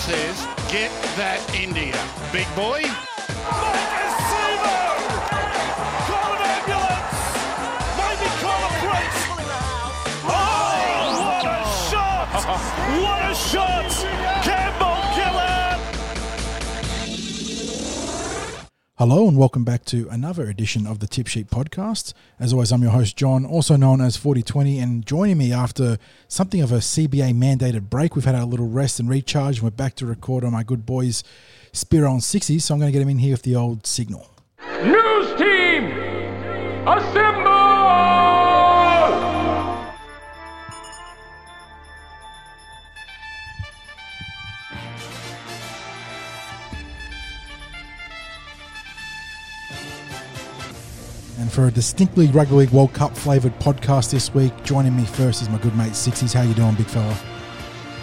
says, get that India. Big boy. Hello and welcome back to another edition of the Tip Sheet Podcast. As always, I'm your host John, also known as 4020, and joining me after something of a CBA mandated break, we've had a little rest and recharge, and we're back to record on my good boys Spiro and 60s, so I'm going to get him in here with the old signal. News team, assemble! For a distinctly Rugby League World Cup flavoured podcast this week, joining me first is my good mate 60s. How you doing, big fella?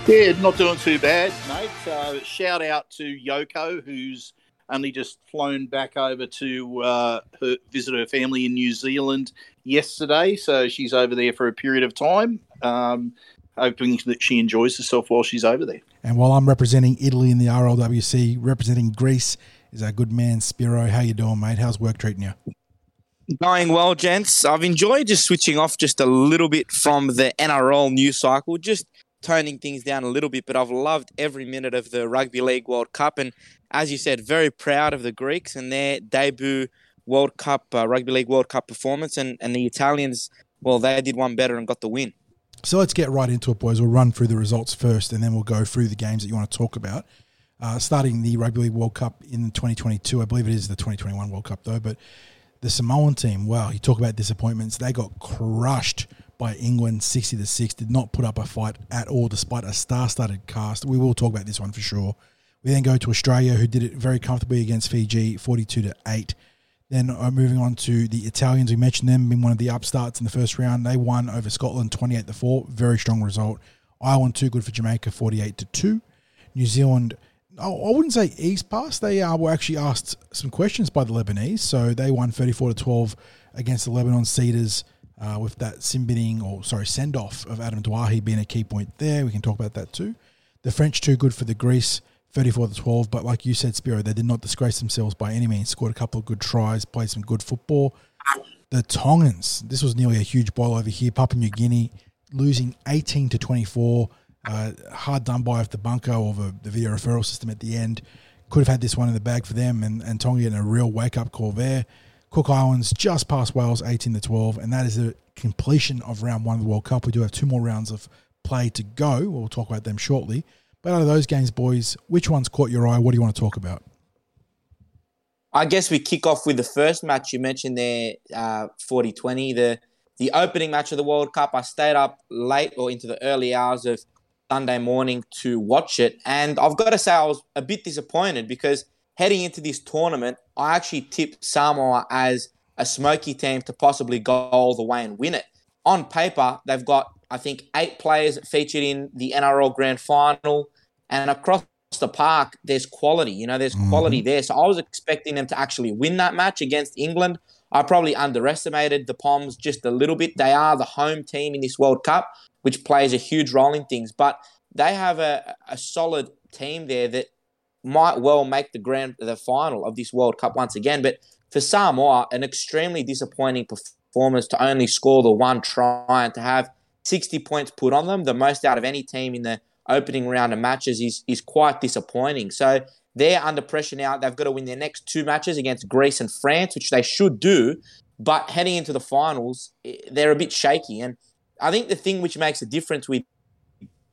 Yeah, not doing too bad, mate. Uh, shout out to Yoko, who's only just flown back over to uh, her, visit her family in New Zealand yesterday. So she's over there for a period of time, um, hoping that she enjoys herself while she's over there. And while I'm representing Italy in the RLWC, representing Greece is our good man Spiro. How you doing, mate? How's work treating you? Going well, gents. I've enjoyed just switching off just a little bit from the NRL news cycle, just toning things down a little bit. But I've loved every minute of the Rugby League World Cup, and as you said, very proud of the Greeks and their debut World Cup uh, Rugby League World Cup performance, and and the Italians. Well, they did one better and got the win. So let's get right into it, boys. We'll run through the results first, and then we'll go through the games that you want to talk about. Uh, starting the Rugby League World Cup in 2022, I believe it is the 2021 World Cup though, but the Samoan team, wow, you talk about disappointments. They got crushed by England 60 to 6, did not put up a fight at all despite a star studded cast. We will talk about this one for sure. We then go to Australia, who did it very comfortably against Fiji 42 to 8. Then uh, moving on to the Italians, we mentioned them being one of the upstarts in the first round. They won over Scotland 28 to 4, very strong result. Ireland too good for Jamaica 48 to 2. New Zealand I wouldn't say east pass. They uh, were actually asked some questions by the Lebanese, so they won thirty four to twelve against the Lebanon Cedars uh, with that sin or sorry send off of Adam Doueihi being a key point there. We can talk about that too. The French too good for the Greece. 34 to 12, but like you said, Spiro, they did not disgrace themselves by any means. Scored a couple of good tries, played some good football. The Tongans, this was nearly a huge boil over here. Papua New Guinea losing 18 to 24 uh, hard done by with the bunker or the, the video referral system at the end. Could have had this one in the bag for them, and, and Tonga getting a real wake up call there. Cook Islands just past Wales 18 to 12, and that is the completion of round one of the World Cup. We do have two more rounds of play to go. We'll talk about them shortly. But out of those games, boys, which ones caught your eye? What do you want to talk about? I guess we kick off with the first match you mentioned there, uh, 40-20, the the opening match of the World Cup. I stayed up late or into the early hours of Sunday morning to watch it. And I've got to say, I was a bit disappointed because heading into this tournament, I actually tipped Samoa as a smoky team to possibly go all the way and win it. On paper, they've got, I think, eight players featured in the NRL Grand Final. And across the park, there's quality. You know, there's mm-hmm. quality there. So I was expecting them to actually win that match against England. I probably underestimated the Poms just a little bit. They are the home team in this World Cup which plays a huge role in things. But they have a, a solid team there that might well make the grand the final of this World Cup once again. But for Samoa, an extremely disappointing performance to only score the one try and to have 60 points put on them, the most out of any team in the opening round of matches, is is quite disappointing. So they're under pressure now. They've got to win their next two matches against Greece and France, which they should do. But heading into the finals, eh, they're a bit shaky. And I think the thing which makes a difference with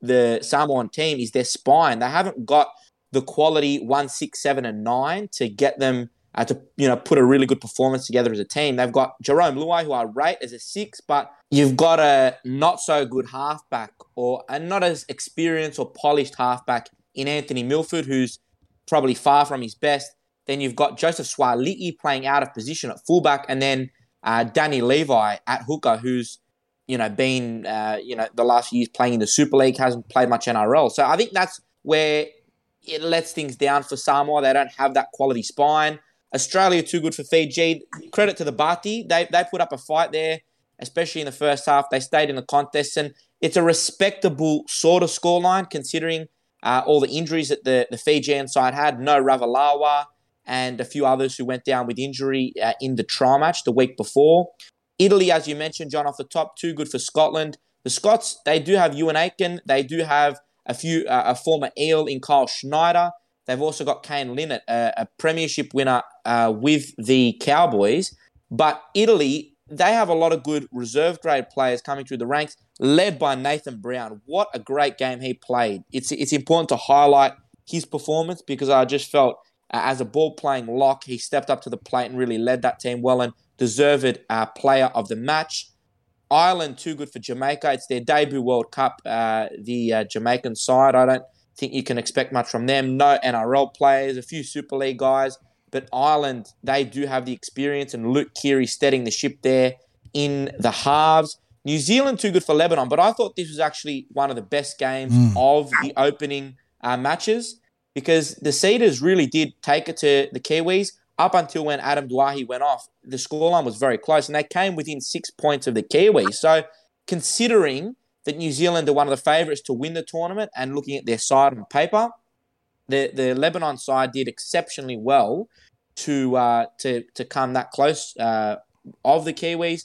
the Samoan team is their spine. They haven't got the quality one, six, seven, and nine to get them uh, to you know put a really good performance together as a team. They've got Jarome Luai, who I rate as a six, but you've got a not so good halfback or a not as experienced or polished halfback in Anthony Milford, who's probably far from his best. Then you've got Joseph Suaalii playing out of position at fullback, and then uh, Danny Levi at hooker, who's you know, been, uh, you know, the last few years playing in the Super League, hasn't played much NRL. So I think that's where it lets things down for Samoa. They don't have that quality spine. Australia too good for Fiji. Credit to the Bati. They, they put up a fight there, especially in the first half. They stayed in the contest, and it's a respectable sort of scoreline considering uh, all the injuries that the, the Fijian side had. No Ravalawa and a few others who went down with injury uh, in the trial match the week before. Italy, as you mentioned, John, off the top, too good for Scotland. The Scots, they do have Euan Aitken. They do have a few, uh, a former eel in Kyle Schneider. They've also got Kane Linnett, a, a premiership winner uh, with the Cowboys. But Italy, they have a lot of good reserve grade players coming through the ranks, led by Nathan Brown. What a great game he played. It's, it's important to highlight his performance because I just felt uh, as a ball playing lock, he stepped up to the plate and really led that team well and deserved uh, player of the match. Ireland, too good for Jamaica. It's their debut World Cup, uh, the uh, Jamaican side. I don't think you can expect much from them. No NRL players, a few Super League guys, but Ireland, they do have the experience, and Luke Keary steadying the ship there in the halves. New Zealand, too good for Lebanon, but I thought this was actually one of the best games mm. of the opening uh, matches because the Cedars really did take it to the Kiwis up until when Adam Doueihi went off. The scoreline was very close, and they came within six points of the Kiwis. So, considering that New Zealand are one of the favourites to win the tournament and looking at their side on paper, the, the Lebanon side did exceptionally well to uh, to to come that close uh, of the Kiwis.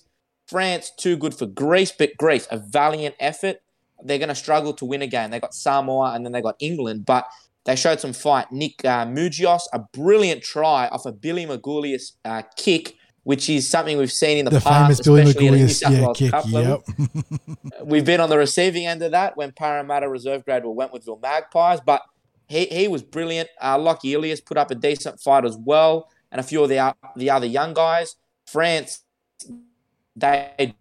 France too good for Greece, but Greece a valiant effort. They're going to struggle to win a game. They got Samoa and then they got England, but they showed some fight. Nick uh, Mougios, a brilliant try off a Billy Magoulias uh, kick, which is something we've seen in the, the past, famous Billy Magoulias yeah, kick. Yep. we've been on the receiving end of that when Parramatta reserve grade were Wentworthville Magpies, but he, he was brilliant. Uh, Lockie Ilias put up a decent fight as well, and a few of the the other young guys. France, they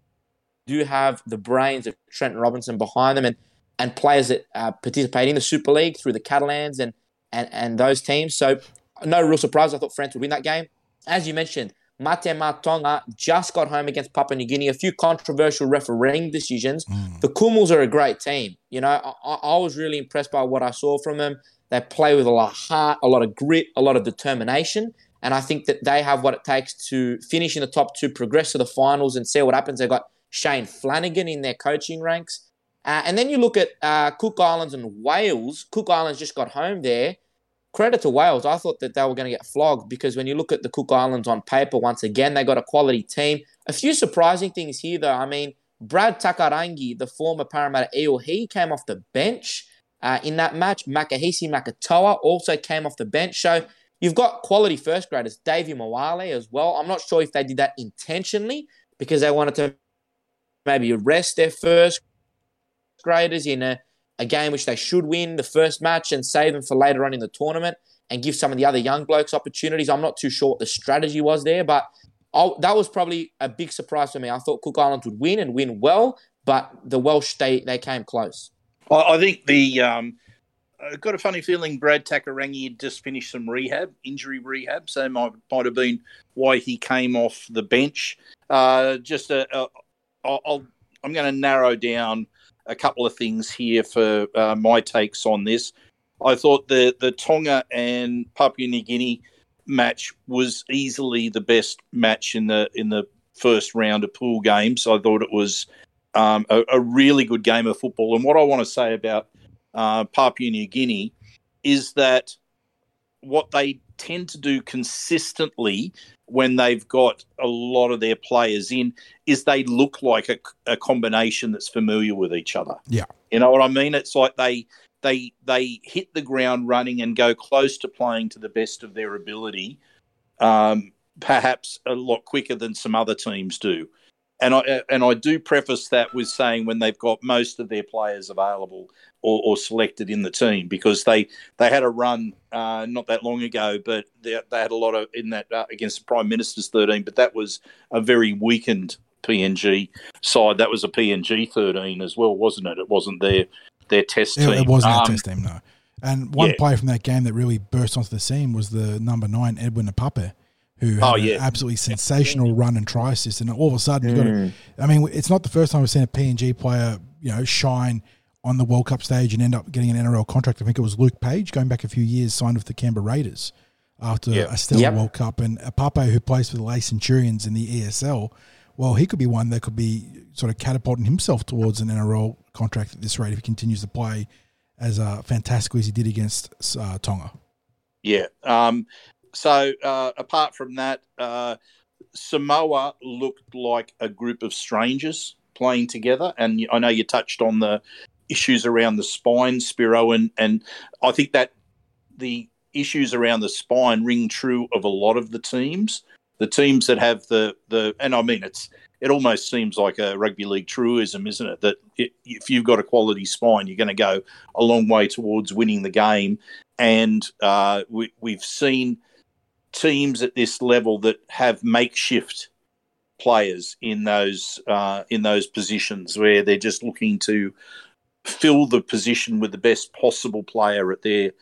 do have the brains of Trent Robinson behind them, and and players that uh, participate in the Super League through the Catalans and, and, and those teams. So, no real surprise. I thought France would win that game. As you mentioned, Mate Ma'a Tonga just got home against Papua New Guinea. A few controversial refereeing decisions. Mm. The Kumuls are a great team. You know, I, I, was really impressed by what I saw from them. They play with a lot of heart, a lot of grit, a lot of determination. And I think that they have what it takes to finish in the top two, progress to the finals, and see what happens. They've got Shane Flanagan in their coaching ranks. Uh, and then you look at uh, Cook Islands and Wales. Cook Islands just got home there. Credit to Wales. I thought that they were going to get flogged because when you look at the Cook Islands on paper, once again, they got a quality team. A few surprising things here, though. I mean, Brad Takairangi, the former Parramatta Eel, he came off the bench uh, in that match. Makahesi Makatoa also came off the bench. So you've got quality first graders, Davey Moale as well. I'm not sure if they did that intentionally because they wanted to maybe arrest their first graders in a, a game which they should win the first match and save them for later on in the tournament and give some of the other young blokes opportunities. I'm not too sure what the strategy was there, but I'll, that was probably a big surprise for me. I thought Cook Islands would win and win well, but the Welsh they they came close. I think the um, I've got a funny feeling Brad Takairangi had just finished some rehab, injury rehab, so might might have been why he came off the bench. Uh, just a, a I'll, I'm going to narrow down a couple of things here for uh, my takes on this. I thought the the Tonga and Papua New Guinea match was easily the best match in the in the first round of pool games. I thought it was um, a, a, really good game of football. And what I want to say about uh, Papua New Guinea is that what they tend to do consistently when they've got a lot of their players in is they look like a, a, combination that's familiar with each other. Yeah. You know what I mean? It's like they they they hit the ground running and go close to playing to the best of their ability, um, perhaps a lot quicker than some other teams do. And I and I do preface that with saying when they've got most of their players available or, or selected in the team because they they had a run uh, not that long ago, but they, they had a lot of in that uh, against the Prime Minister's thirteen, but that was a very weakened PNG side. That was a PNG thirteen as well, wasn't it? It wasn't their their test team. It wasn't um, their test team, no. And one yeah. player from that game that really burst onto the scene was the number nine Edwin Ipape who had oh, yeah. an absolutely sensational run and try assist. And all of a sudden, mm. you got to, I mean, it's not the first time we've seen a PNG player, you know, shine on the World Cup stage and end up getting an NRL contract. I think it was Luke Page going back a few years, signed with the Canberra Raiders after yep. a stellar yep. World Cup. And Pape, who plays for the Leigh Centurions in the ESL, well, he could be one that could be sort of catapulting himself towards an NRL contract at this rate if he continues to play as uh, fantastically as he did against uh, Tonga. Yeah. Um, so uh, apart from that, uh, Samoa looked like a group of strangers playing together, and I know you touched on the issues around the spine, Spiro, and and I think that the issues around the spine ring true of a lot of the teams. The teams that have the the and I mean it's it almost seems like a rugby league truism, isn't it? That it, if you've got a quality spine, you're going to go a long way towards winning the game. And uh, we, we've seen teams at this level that have makeshift players in those uh, in those positions where they're just looking to fill the position with the best possible player at their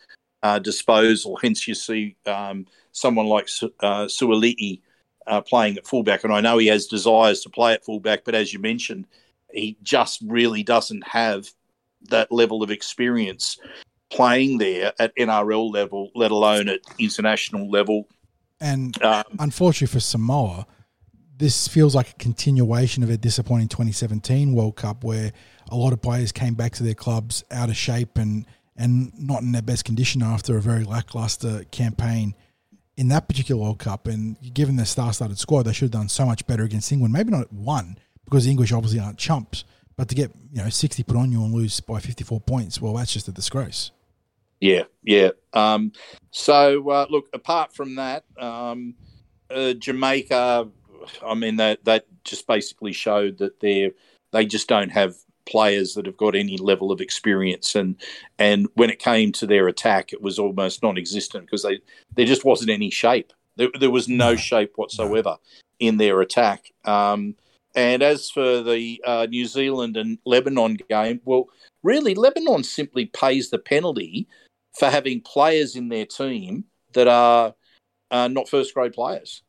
uh, disposal. Hence, you see um, someone like uh, Suali'i uh, playing at fullback, and I know he has desires to play at fullback, but as you mentioned, he just really doesn't have that level of experience playing there at NRL level, let alone at international level. And um, unfortunately for Samoa, this feels like a continuation of a disappointing 2017 World Cup where a lot of players came back to their clubs out of shape and and not in their best condition after a very lackluster campaign in that particular World Cup. And given their star-studded squad, they should have done so much better against England. Maybe not one because the English obviously aren't chumps, but to get you know 60 put on you and lose by 54 points, well, that's just a disgrace. Yeah, yeah. Um, so uh, look, apart from that, um, uh, Jamaica I mean, that that just basically showed that they they just don't have players that have got any level of experience. And and when it came to their attack it was almost non-existent because they there just wasn't any shape. There, there was no shape whatsoever in their attack. Um, and as for the uh, New Zealand and Lebanon game well really Lebanon simply pays the penalty for having players in their team that are uh, not first grade players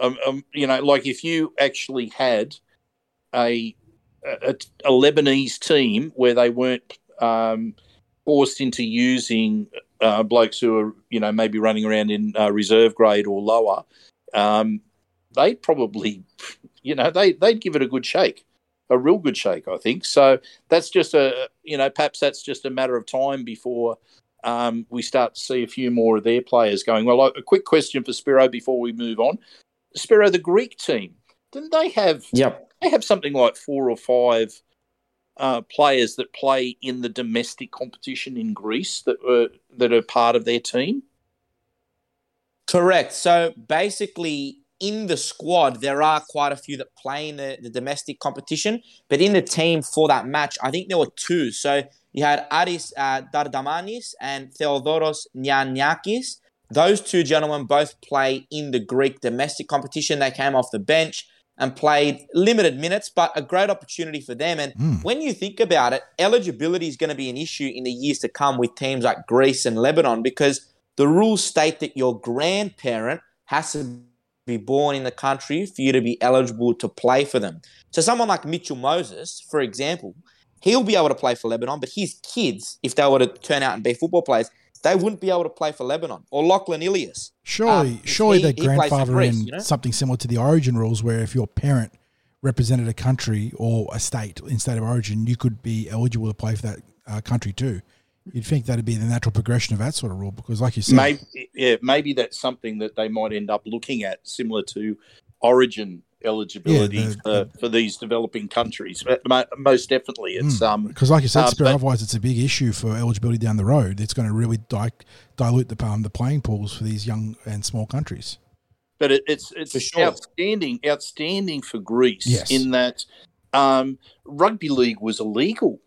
um, um, you know, like if you actually had a, a, a Lebanese team where they weren't um, forced into using uh, blokes who are, you know, maybe running around in uh, reserve grade or lower, um, they'd probably, you know, they they'd give it a good shake, a real good shake, I think. So that's just a, you know, perhaps that's just a matter of time before. Um, we start to see a few more of their players going. Well, a quick question for Spiro before we move on. Spiro, the Greek team, didn't they have? Yep. They have something like four or five uh, players that play in the domestic competition in Greece that were that are part of their team. Correct. So basically, in the squad, there are quite a few that play in the, the domestic competition, but in the team for that match, I think there were two. So you had Aris uh, Dardamanis and Theodoros Nianiakis. Those two gentlemen both play in the Greek domestic competition. They came off the bench and played limited minutes, but a great opportunity for them. And mm. when you think about it, eligibility is going to be an issue in the years to come with teams like Greece and Lebanon because the rules state that your grandparent has to be born in the country for you to be eligible to play for them. So someone like Mitchell Moses, for example, he'll be able to play for Lebanon, but his kids, if they were to turn out and be football players, they wouldn't be able to play for Lebanon or Lachlan Ilias. Surely, um, surely they grandfather Greece, in you know? something similar to the Origin rules, where if your parent represented a country or a state in state of origin, you could be eligible to play for that uh, country too. You'd think that'd be the natural progression of that sort of rule, because, like you said, maybe, yeah, maybe that's something that they might end up looking at, similar to Origin eligibility yeah, the, for, the, for these developing countries. Most definitely, it's mm, um because, like you said, uh, but, otherwise it's a big issue for eligibility down the road. It's going to really di- dilute the um, the playing pools for these young and small countries. But it, it's it's sure. outstanding, outstanding for Greece yes. in that um, rugby league was illegal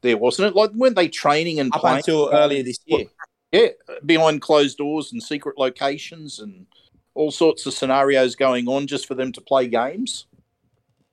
there, wasn't it? Like weren't they training and up playing until earlier this year? Yeah, behind closed doors and secret locations and all sorts of scenarios going on just for them to play games.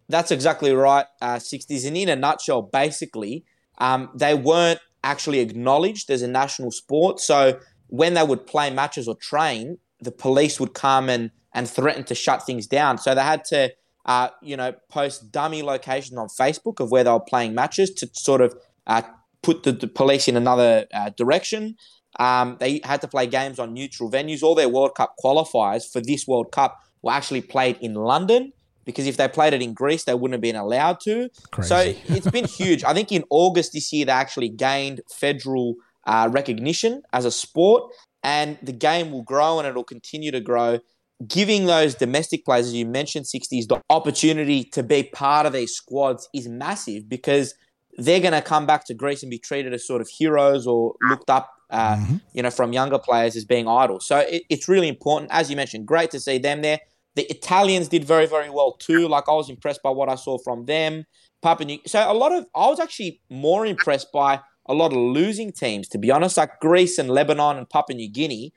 That's exactly right, uh, 60s. And in a nutshell, basically, um, they weren't actually acknowledged as a national sport. So when they would play matches or train, the police would come and, and threaten to shut things down. So they had to, uh, you know, post dummy locations on Facebook of where they were playing matches to sort of uh, put the, the, police in another uh, direction. Um, they had to play games on neutral venues. All their World Cup qualifiers for this World Cup were actually played in London, because if they played it in Greece, they wouldn't have been allowed to. Crazy. So it's been huge. I think in August this year, they actually gained federal uh, recognition as a sport, and the game will grow and it'll continue to grow. Giving those domestic players, as you mentioned, 60s, the opportunity to be part of these squads is massive because they're going to come back to Greece and be treated as sort of heroes or looked up, uh, Mhm. you know, from younger players as being idols. So it, it's really important. As you mentioned, great to see them there. The Italians did very, very well too. Like I was impressed by what I saw from them. Papua New So a lot of I was actually more impressed by a lot of losing teams, to be honest, like Greece and Lebanon and Papua New Guinea.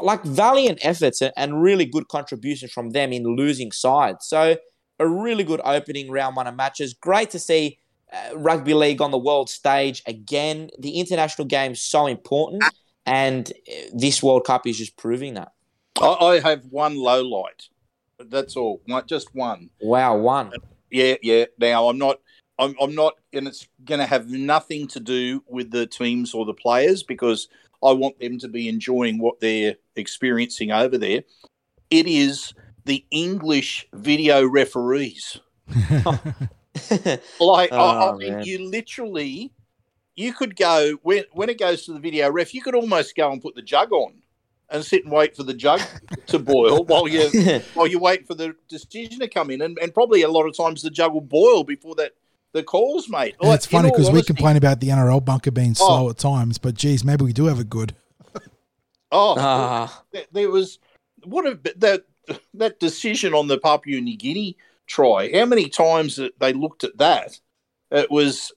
Like valiant efforts and- and really good contributions from them in losing sides. So a really good opening round one of matches. Great to see uh, rugby league on the world stage again. The international game is so important, and uh, this World Cup is just proving that. I, I have one low light. That's all. One- Just one. Wow, one. Yeah, yeah. Now I'm not. I'm, I'm not, and it's going to have nothing to do with the teams or the players because I want them to be enjoying what they're experiencing over there. It is the English video referees. Like, I, I Oh, mean, man. you literally, you could go when when it goes to the video ref, you could almost go and put the jug on and sit and wait for the jug to boil while you while you wait for the decision to come in, and, and probably a lot of times the jug will boil before that the calls mate. And it's funny because we complain about the NRL bunker being slow Oh. at times, but geez, maybe we do have a good. Oh, Ah, there- there was what a that that decision on the Papua New Guinea try. How many times that they looked at that? It was,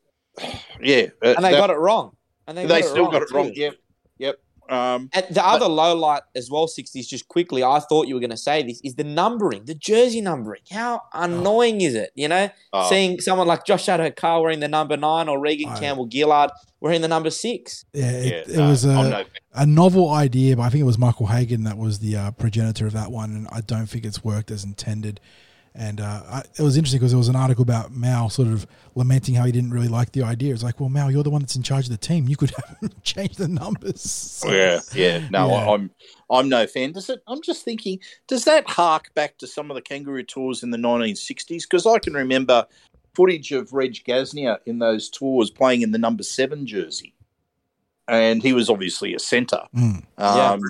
yeah, uh, and they that- got it wrong. And they, They, got still it got it too. wrong. Yep, yep. Um, And the other low light as well, 60s, just quickly, I thought you were going to say this, is the numbering, the jersey numbering. How annoying is it? You know, oh, seeing someone like Josh Addo-Carr wearing the number nine or Reagan I- Campbell Gillard wearing the number six. Yeah, it, yeah, it no, was a, I'm no- a novel idea, but I think it was Michael Hagan that was the uh, progenitor of that one, and I don't think it's worked as intended. And uh, I, it was interesting because there was an article about Mal sort of lamenting how he didn't really like the idea. It's like, well, Mal, you're the one that's in charge of the team. You could have changed the numbers. So- Yeah, yeah. No, Yeah. I'm I'm no fan. Does it? I'm just thinking. Does that hark back to some of the kangaroo tours in the 1960s? Because I can remember footage of Reg Gasnier in those tours playing in the number seven jersey, and he was obviously a centre. Mm. Um,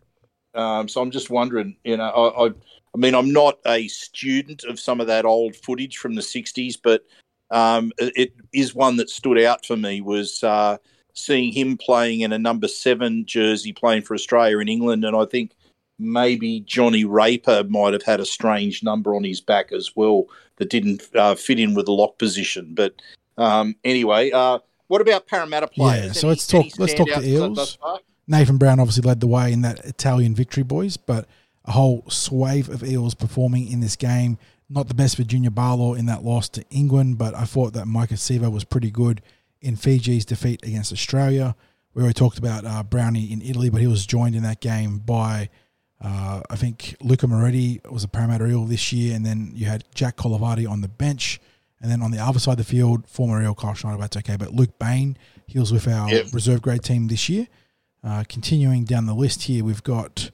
um, so I'm just wondering. You know, I, I I mean, I'm not a student of some of that old footage from the 60s, but um, it, it is one that stood out for me was uh, seeing him playing in a number seven jersey playing for Australia in England. And I think maybe Johnny Raper might have had a strange number on his back as well that didn't uh, fit in with the lock position. But um, anyway, uh, what about Parramatta players? Yeah, so Any- let's talk- let's talk the Eels. Nathan Brown obviously led the way in that Italian victory, boys, but a whole swathe of Eels performing in this game. Not the best for Junior Paulo in that loss to England, but I thought that Maika Sivo was pretty good in Fiji's defeat against Australia. We already talked about uh, Brownie in Italy, but he was joined in that game by, uh, I think, Luca Moretti was a Parramatta Eel this year, and then you had Jack Colavati on the bench. And then on the other side of the field, former Eel Kyle Schneider, that's okay, but Luke Bain, he was with our Yep. reserve grade team this year. Uh, continuing down the list here, we've got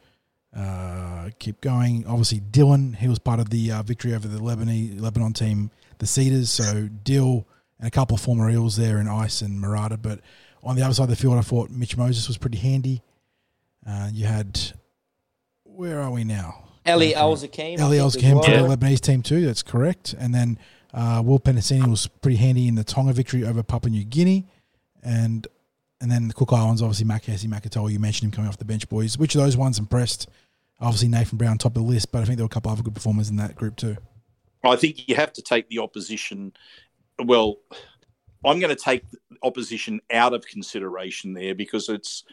uh, keep going. Obviously, Dylan he was part of the uh, victory over the Lebanese Lebanon team, the Cedars. So Dill and a couple of former Eels there in Ice and Marata. But on the other side of the field, I thought Mitch Moses was pretty handy. Uh, you had where are we now? Eli Okay. El Zakhem. I Eli think, came for the Lebanese team too. That's correct. And then uh, Will Penisini was pretty handy in the Tonga victory over Papua New Guinea, and and then the Cook Islands, obviously Makasi Makatoa. You mentioned him coming off the bench, boys. Which of those ones impressed? Obviously Nathan Brown top of the list, but I think there were a couple other good performers in that group too. I think you have to take the opposition. Well, I'm going to take opposition out of consideration there because it's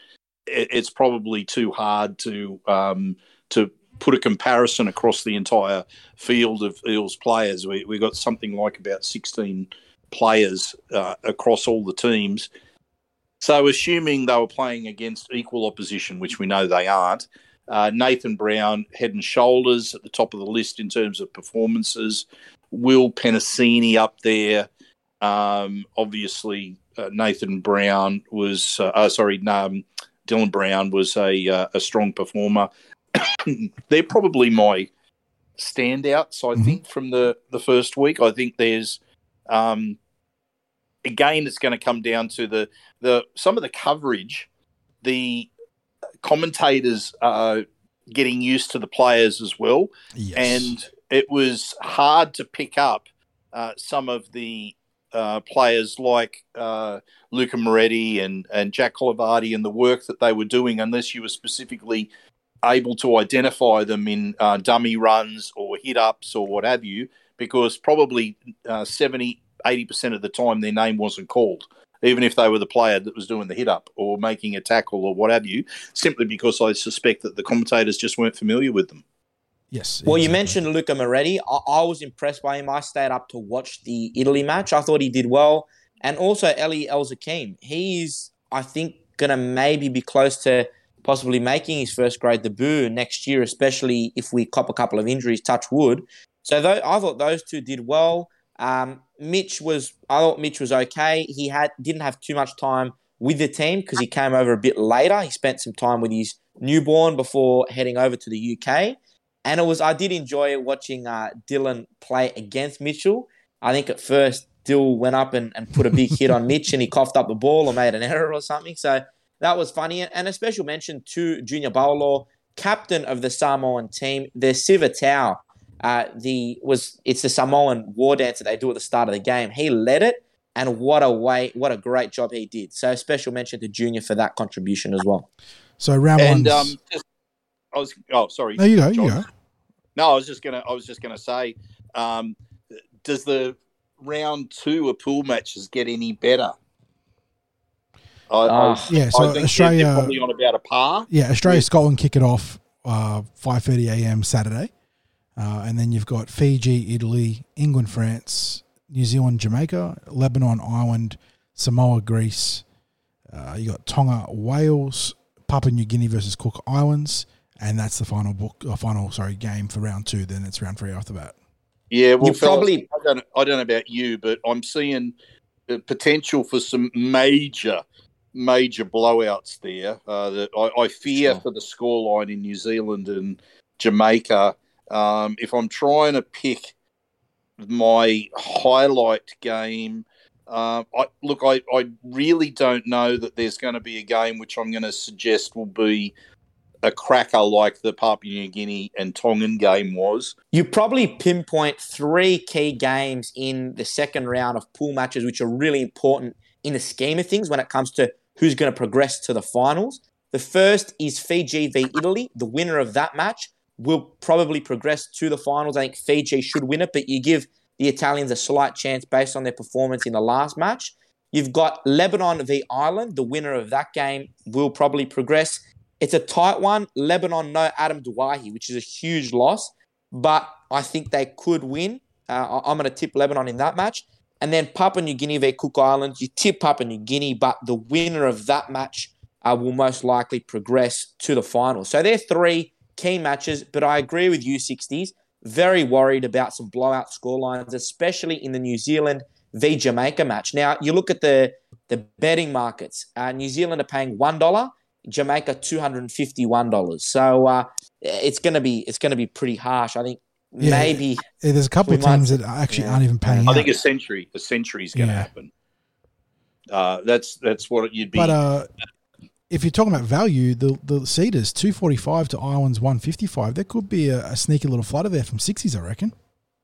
it's probably too hard to um, to put a comparison across the entire field of Eels players. We we got something like about 16 players uh, across all the teams. So, assuming they were playing against equal opposition, which we know they aren't, uh, Nathan Brown head and shoulders at the top of the list in terms of performances. Will Penisini up there. Um, obviously, uh, Nathan Brown was, uh, uh, sorry, um, Dylan Brown was a, uh, a strong performer. They're probably my standouts. I Mhm. think from the the first week. I think there's um, again it's going to come down to the the some of the coverage. The commentators are getting used to the players as well, Yes. and it was hard to pick up uh, some of the uh, players like uh, Luca Moretti and, and Jack Colavardi and the work that they were doing, unless you were specifically able to identify them in uh, dummy runs or hit ups or what have you, because probably uh, 70, 80% of the time their name wasn't called. Even if they were the player that was doing the hit up or making a tackle or what have you, simply because I suspect that the commentators just weren't familiar with them. yes. Well, you mentioned Luca Moretti. I, I was impressed by him. I stayed up to watch the Italy match. I thought he did well. And also Eli El Zakhem. He's, I think, going to maybe be close to possibly making his first grade debut next year, especially if we cop a couple of injuries, touch wood. So tho- I thought those two did well. Um, Mitch was, I thought Mitch was okay. He had didn't have too much time with the team because he came over a bit later. He spent some time with his newborn before heading over to the UK. And it was I did enjoy watching uh, Dylan play against Mitchell. I think at first Dill went up and, and put a big hit on Mitch and he coughed up the ball or made an error or something. So that was funny. And a special mention to Junior Paulo, captain of the Samoan team, the Siva Tau. Uh, the was it's the Samoan war dance that they do at the start of the game. He led it, and what a way, what a great job he did. So special mention to Junior for that contribution as well. So round And one. um, just, I was oh sorry. no, you go. You go. No, I was just gonna. I was just gonna say, um, does the round two of pool matches get any better? I, Ah. Yeah. So I think Australia. probably on about a par. Yeah, Australia Scotland kick it off uh, five thirty a.m. Saturday, uh, and then you've got Fiji, Italy, England, France, New Zealand, Jamaica, Lebanon, Ireland, Samoa, Greece. Uh, you got Tonga, Wales, Papua New Guinea versus Cook Islands, and that's the final book, uh, final sorry game for round two. Then it's round three after that. Yeah, well, fellas, probably- I don't, I don't know about you, but I'm seeing the potential for some major, major blowouts there. Uh, that I, I fear Sure. for the scoreline in New Zealand and Jamaica. Um, if I'm trying to pick my highlight game, um, I look, I, I really don't know that there's going to be a game which I'm going to suggest will be a cracker like the Papua New Guinea and Tongan game was. You probably pinpoint three key games in the second round of pool matches, which are really important in the scheme of things when it comes to who's going to progress to the finals. The first is Fiji v Italy. The winner of that match will probably progress to the finals. I think Fiji should win it, but you give the Italians a slight chance based on their performance in the last match. You've got Lebanon v Ireland. The winner of that game will probably progress. It's a tight one. Lebanon, no Adam Doueihi, which is a huge loss, but I think they could win. Uh, I'm going to tip Lebanon in that match. And then Papua New Guinea v Cook Islands. You tip Papua New Guinea, but the winner of that match uh, will most likely progress to the finals. So they're three key matches, but I agree with you, 60s. Very worried about some blowout scorelines, especially in the New Zealand v Jamaica match. Now, you look at the, the betting markets. Uh, New Zealand are paying $1, Jamaica $251. So uh, it's going to be it's going to be pretty harsh. I think Yeah. maybe Yeah, there's a couple We of might- that actually yeah. aren't even paying. I out. think a century, a century is going to Yeah. happen. Uh, that's that's what you'd be. But uh, if you're talking about value, the the Cedars two forty five to Ireland's one fifty five. There could be a, a sneaky little flutter there from sixties, I reckon.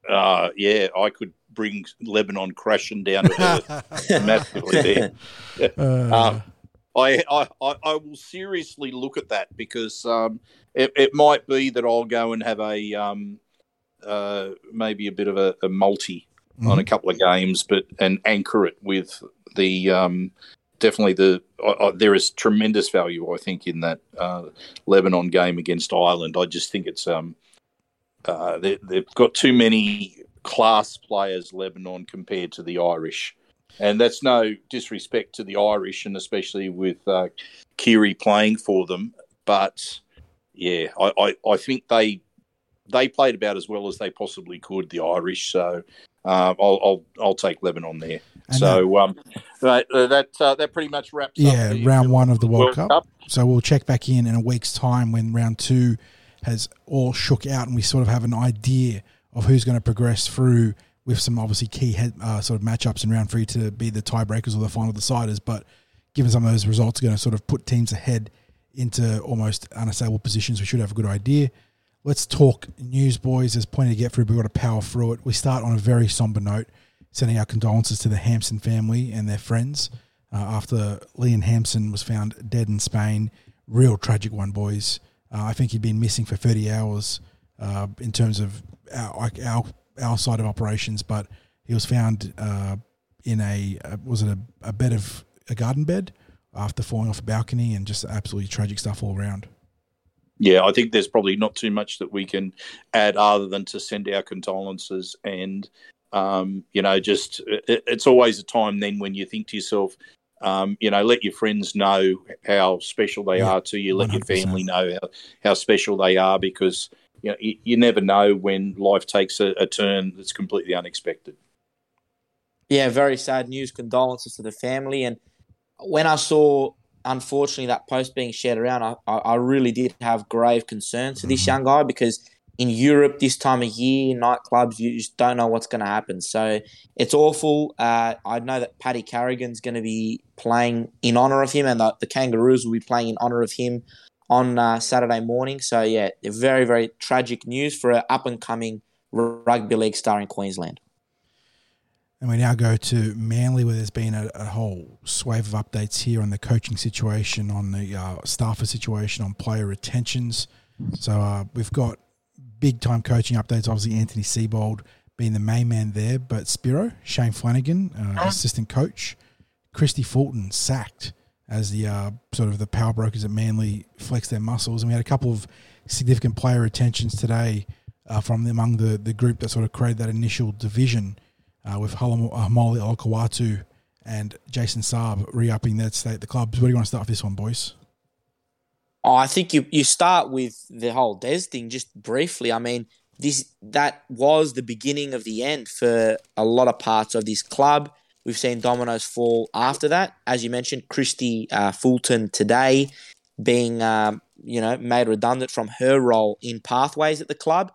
uh, yeah, I could bring Lebanon crashing down to earth massively there. Uh, Uh, I, I, I will seriously look at that because um, it, it might be that I'll go and have a um, uh, maybe a bit of a, a multi on a couple of games, but and anchor it with the um, definitely the there is tremendous value I think in that uh, Lebanon game against Ireland. I just think it's um uh, they, they've got too many class players Lebanon compared to the Irish. And that's no disrespect to the Irish, and especially with uh, Keary playing for them. But yeah, I, I, I think they they played about as well as they possibly could. The Irish, so um, I'll, I'll I'll take Lebanon there. And so um, that uh, that, uh, that pretty much wraps Yeah, round one of the World Cup. So we'll check back in in a week's time when round two has all shook out, and we sort of have an idea of who's going to progress through with some obviously key head, uh, sort of matchups in round three to be the tiebreakers or the final deciders. But given some of those results are going to sort of put teams ahead into almost unassailable positions, we should have a good idea. Let's talk news, boys. There's plenty to get through, but we've got to power through it. We start on a very somber note, sending our condolences to the Hampson family and their friends uh, after Liam Hampson was found dead in Spain. Real tragic one, boys. Uh, I think he'd been missing for 30 hours uh, in terms of our, our our side of operations, but he was found uh, in a uh, was it a, a bed of a garden bed after falling off a balcony, and just absolutely tragic stuff all around. Yeah, I think there's probably not too much that we can add other than to send our condolences and. Um, you know, just it, it's always a time then when you think to yourself, um, you know, let your friends know how special they yeah, are to you. Let 100%. your family know how, how special they are because you know, you, you never know when life takes a, a turn that's completely unexpected. Yeah, very sad news. Condolences to the family. And when I saw, unfortunately, that post being shared around, I, I really did have grave concerns for this mm-hmm. young guy because in Europe this time of year, nightclubs, you just don't know what's going to happen. So it's awful. Uh, I know that Paddy Carrigan's going to be playing in honour of him, and the, the Kangaroos will be playing in honour of him on uh, Saturday morning. So yeah, very very tragic news for an up and coming rugby league star in Queensland. And we now go to Manly, where there's been a, a whole swathe of updates here on the coaching situation, on the uh, staffer situation, on player retentions. So uh, we've got big time coaching updates. Obviously, Anthony Seibold being the main man there, but Spiro, Shane Flanagan, uh, assistant coach, Christy Fulton sacked as the uh, sort of the power brokers at Manly flex their muscles. And we had a couple of significant player retentions today uh, from among the, the group that sort of created that initial division uh, with Haumole Olakau'atu and Jason Saab re-upping that state at the clubs. Where do you want to start with this one, boys? Oh, I think you, you start with the whole Des thing just briefly. I mean, this that was the beginning of the end for a lot of parts of this club. We've seen dominoes fall after that. As you mentioned, Christy uh, Fulton today being um, you know made redundant from her role in pathways at the club.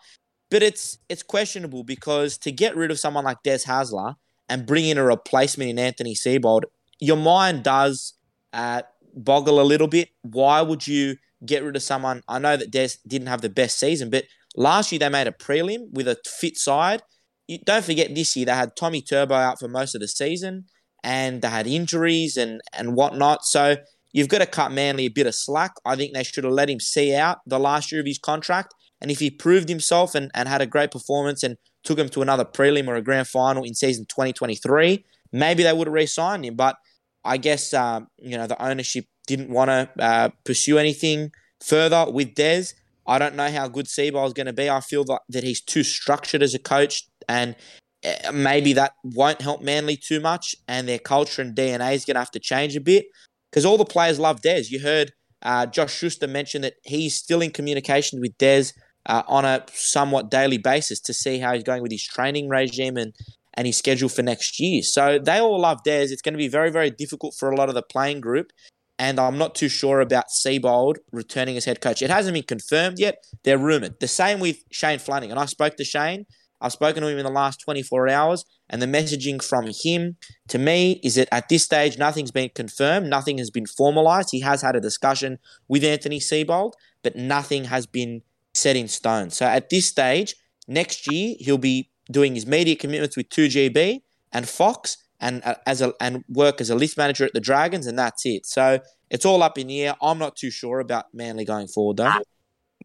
But it's it's questionable because to get rid of someone like Des Hasler and bring in a replacement in Anthony Seibold, your mind does uh, boggle a little bit. Why would you get rid of someone? I know that Des didn't have the best season, but last year they made a prelim with a fit side you, don't forget this year they had Tommy Turbo out for most of the season and they had injuries and, and whatnot. So you've got to cut Manly a bit of slack. I think they should have let him see out the last year of his contract. And if he proved himself and, and had a great performance and took him to another prelim or a grand final in season 2023, maybe they would have re signed him. But I guess, uh, you know, the ownership didn't want to uh, pursue anything further with Des. I don't know how good Seibold is going to be. I feel that, that he's too structured as a coach and eh, maybe that won't help Manly too much, and their culture and DNA is going to have to change a bit because all the players love Des. You heard uh, Josh Schuster mention that he's still in communication with Des uh, on a somewhat daily basis to see how he's going with his training regime and and his schedule for next year. So they all love Des. It's going to be very very difficult for a lot of the playing group. And I'm not too sure about Seibold returning as head coach. It hasn't been confirmed yet. They're rumored. The same with Shane Flanagan. I spoke to Shane I've spoken to him in the last 24 hours, and the messaging from him to me is that at this stage, nothing's been confirmed, nothing has been formalized. He has had a discussion with Anthony Seibold, but nothing has been set in stone. So at this stage, next year, he'll be doing his media commitments with 2GB and Fox and uh, as a and work as a list manager at the Dragons, and that's it. So it's all up in the air. I'm not too sure about Manly going forward, though.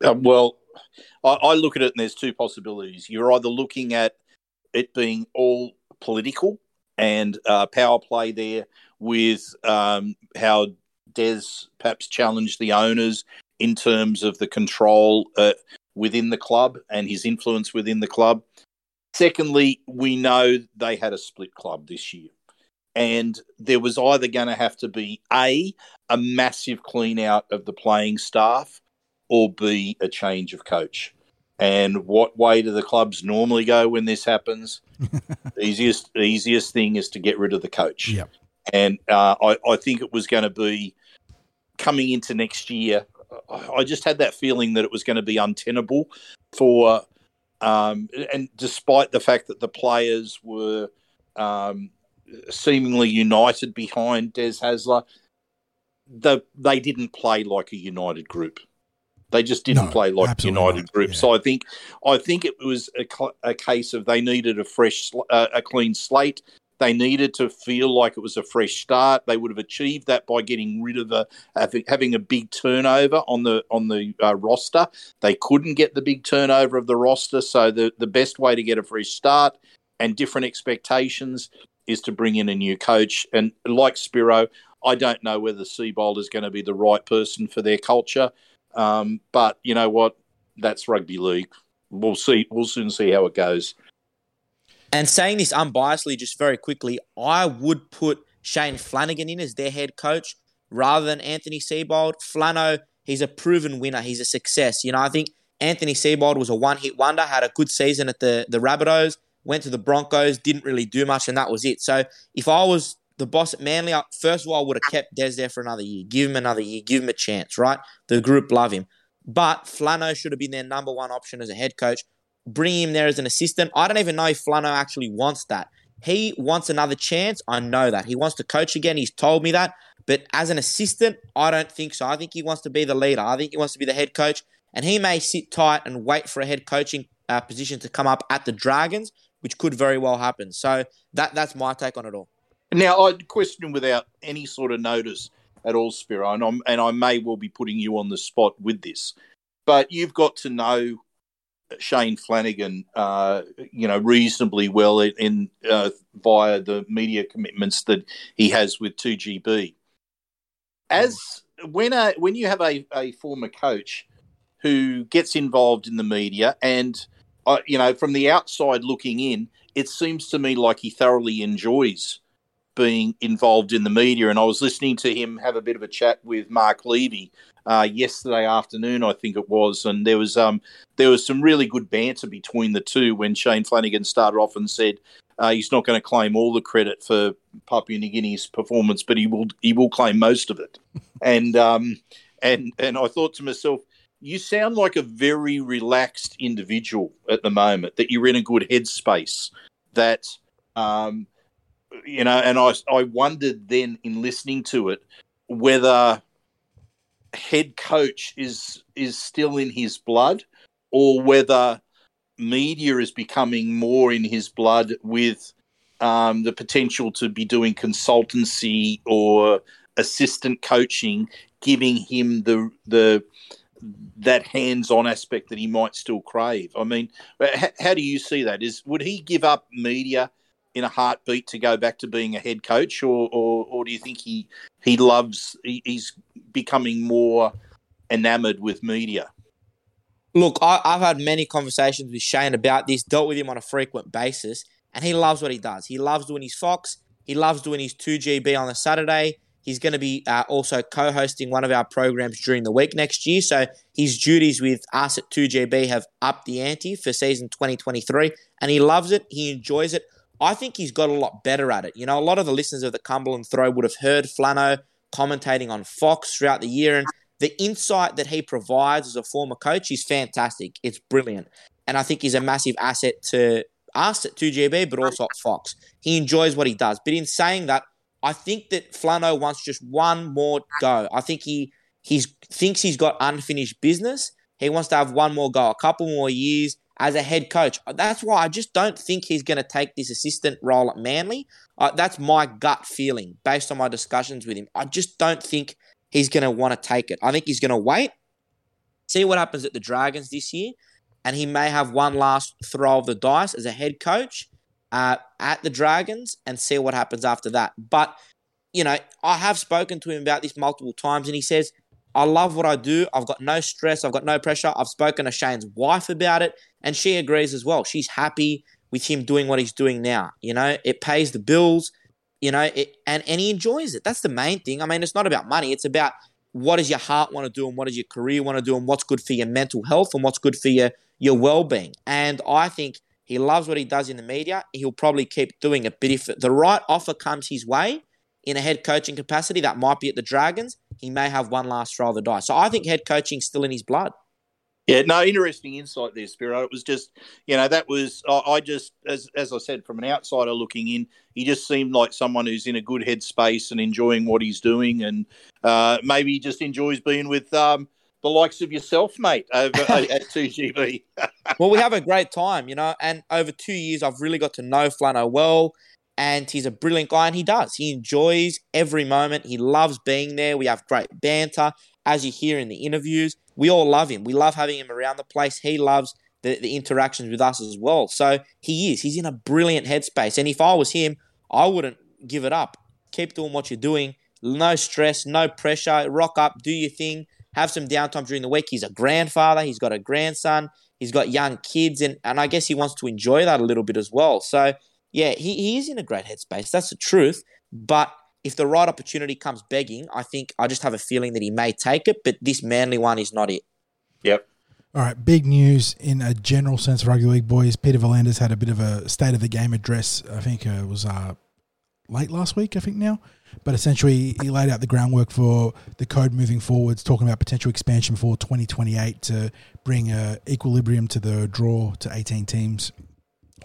Uh, well, I, I look at it and there's two possibilities. You're either looking at it being all political and uh, power play there with um, how Des perhaps challenged the owners in terms of the control uh, within the club and his influence within the club. Secondly, we know they had a split club this year. And there was either going to have to be A, a massive clean out of the playing staff, or B, a change of coach. And what way do the clubs normally go when this happens? easiest easiest thing is to get rid of the coach. Yep. And uh, I, I think it was going to be coming into next year. I just had that feeling that it was going to be untenable for, um, and despite the fact that the players were um, seemingly united behind Des Hasler, the, they didn't play like a united group. They just didn't No, play like a united not, group. yeah. So I think I think it was a, cl- a case of they needed a fresh, sl- uh, a clean slate. They needed to feel like it was a fresh start. They would have achieved that by getting rid of a having- having a big turnover on the on the uh, roster. They couldn't get the big turnover of the roster, so the the best way to get a fresh start and different expectations is to bring in a new coach. And like Spiro, I don't know whether Seibold is going to be the right person for their culture. Um, but you know what? That's rugby league. We'll see. We'll soon see how it goes. And saying this unbiasedly, just very quickly, I would put Shane Flanagan in as their head coach rather than Anthony Seibold. Flano, he's a proven winner. He's a success. You know, I think Anthony Seibold was a one-hit wonder, had a good season at the the Rabbitohs, went to the Broncos, didn't really do much, and that was it. So if I was the boss at Manly, I- first of all, I would have kept Des there for another year. Give him another year. Give him a chance, right? The group love him. But Flano should have been their number one option as a head coach. Bring him there as an assistant. I don't even know if Flano actually wants that. He wants another chance. I know that. He wants to coach again. He's told me that. But as an assistant, I don't think so. I think he wants to be the leader. I think he wants to be the head coach. And he may sit tight and wait for a head coaching uh, position to come up at the Dragons, which could very well happen. So that that's my take on it all. Now, I question without any sort of notice at all, Spiro, and, and I may well be putting you on the spot with this, but you've got to know Shane Flanagan, uh, you know, reasonably well in, uh, via the media commitments that he has with 2GB. As when a when you have a, a former coach who gets involved in the media, and uh, you know, from the outside looking in, it seems to me like he thoroughly enjoys being involved in the media. And I was listening to him have a bit of a chat with Mark Levy uh, yesterday afternoon, I think it was, and there was um, there was some really good banter between the two when Shane Flanagan started off and said uh, he's not going to claim all the credit for Papua New Guinea's performance, but he will he will claim most of it. and um, and and I thought to myself. You sound like a very relaxed individual at the moment. That you're in a good headspace. That um, you know, and I I wondered then in listening to it whether head coach is is still in his blood or whether media is becoming more in his blood with um, the potential to be doing consultancy or assistant coaching, giving him the the that hands-on aspect that he might still crave. I mean, how, how do you see that? Is would he give up media in a heartbeat to go back to being a head coach, or or, or do you think he he loves he, he's becoming more enamored with media? Look, I, I've had many conversations with Shane about this, dealt with him on a frequent basis, and he loves what he does. He loves doing his Fox. He loves doing his 2GB on a Saturday. He's going to be uh, also co hosting one of our programs during the week next year. So his duties with us at 2GB have upped the ante for season 2023, and he loves it. He enjoys it. I think he's got a lot better at it. You know, a lot of the listeners of the Cumberland Throw would have heard Flano commentating on Fox throughout the year, and the insight that he provides as a former coach is fantastic. It's brilliant. And I think he's a massive asset to us at 2GB, but also at Fox. He enjoys what he does. But in saying that, I think that Flano wants just one more go. I think he he's thinks he's got unfinished business. He wants to have one more go, a couple more years as a head coach. That's why I just don't think he's going to take this assistant role at Manly. Uh, that's my gut feeling based on my discussions with him. I just don't think he's going to want to take it. I think he's going to wait, see what happens at the Dragons this year, and he may have one last throw of the dice as a head coach uh, at the Dragons and see what happens after that. But, you know, I have spoken to him about this multiple times, and he says, I love what I do. I've got no stress. I've got no pressure. I've spoken to Shane's wife about it, and she agrees as well. She's happy with him doing what he's doing now. You know, it pays the bills, you know, it, and, and he enjoys it. That's the main thing. I mean, it's not about money. It's about what does your heart want to do and what does your career want to do and what's good for your mental health and what's good for your, your well-being. And I think he loves what he does in the media. He'll probably keep doing it. But if the right offer comes his way in a head coaching capacity, that might be at the Dragons, he may have one last throw of the die. So I think head coaching's still in his blood. Yeah, no, interesting insight there, Spiro. It was just, you know, that was I, I just, as as I said, from an outsider looking in, he just seemed like someone who's in a good headspace and enjoying what he's doing, and uh, maybe he just enjoys being with um, the likes of yourself, mate, over at two GB. well, we have a great time, you know, and over two years, I've really got to know Flano well, and he's a brilliant guy, and he does. He enjoys every moment. He loves being there. We have great banter, as you hear in the interviews we all love him. We love having him around the place. He loves the, the interactions with us as well. So he is. He's in a brilliant headspace. And if I was him, I wouldn't give it up. Keep doing what you're doing. No stress, no pressure. Rock up, do your thing. Have some downtime during the week. He's a grandfather. He's got a grandson. He's got young kids. And, and I guess he wants to enjoy that a little bit as well. So, yeah, he, he is in a great headspace. That's the truth. But if the right opportunity comes begging, I think I just have a feeling that he may take it, but this Manly one is not it. Yep. All right, big news in a general sense of rugby league, boys. Peter V'landys had a bit of a state of the game address. I think it was uh, late last week, I think now. But essentially, he laid out the groundwork for the code moving forwards, talking about potential expansion for 2028 to bring uh, equilibrium to the draw to 18 teams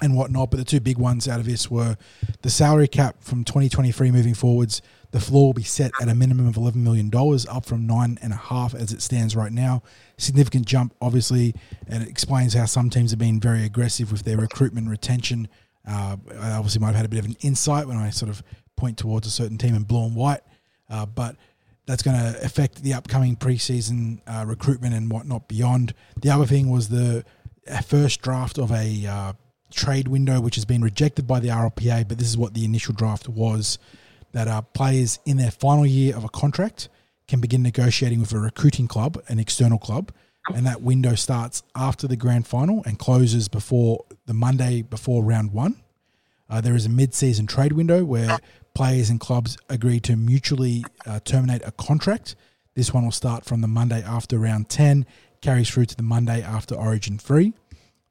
and whatnot. But the two big ones out of this were the salary cap from 2023 moving forwards. The floor will be set at a minimum of $11 million, up from nine and a half as it stands right now. Significant jump, obviously, and it explains how some teams have been very aggressive with their recruitment retention. Uh, I obviously might have had a bit of an insight when I sort of point towards a certain team in blue and white, uh, but that's going to affect the upcoming preseason uh, recruitment and whatnot beyond. The other thing was the first draft of a uh, trade window, which has been rejected by the RLPA, but this is what the initial draft was that uh, players in their final year of a contract can begin negotiating with a recruiting club, an external club, and that window starts after the grand final and closes before the Monday before round one. Uh, there is a mid-season trade window where players and clubs agree to mutually uh, terminate a contract. This one will start from the Monday after round 10, carries through to the Monday after Origin 3.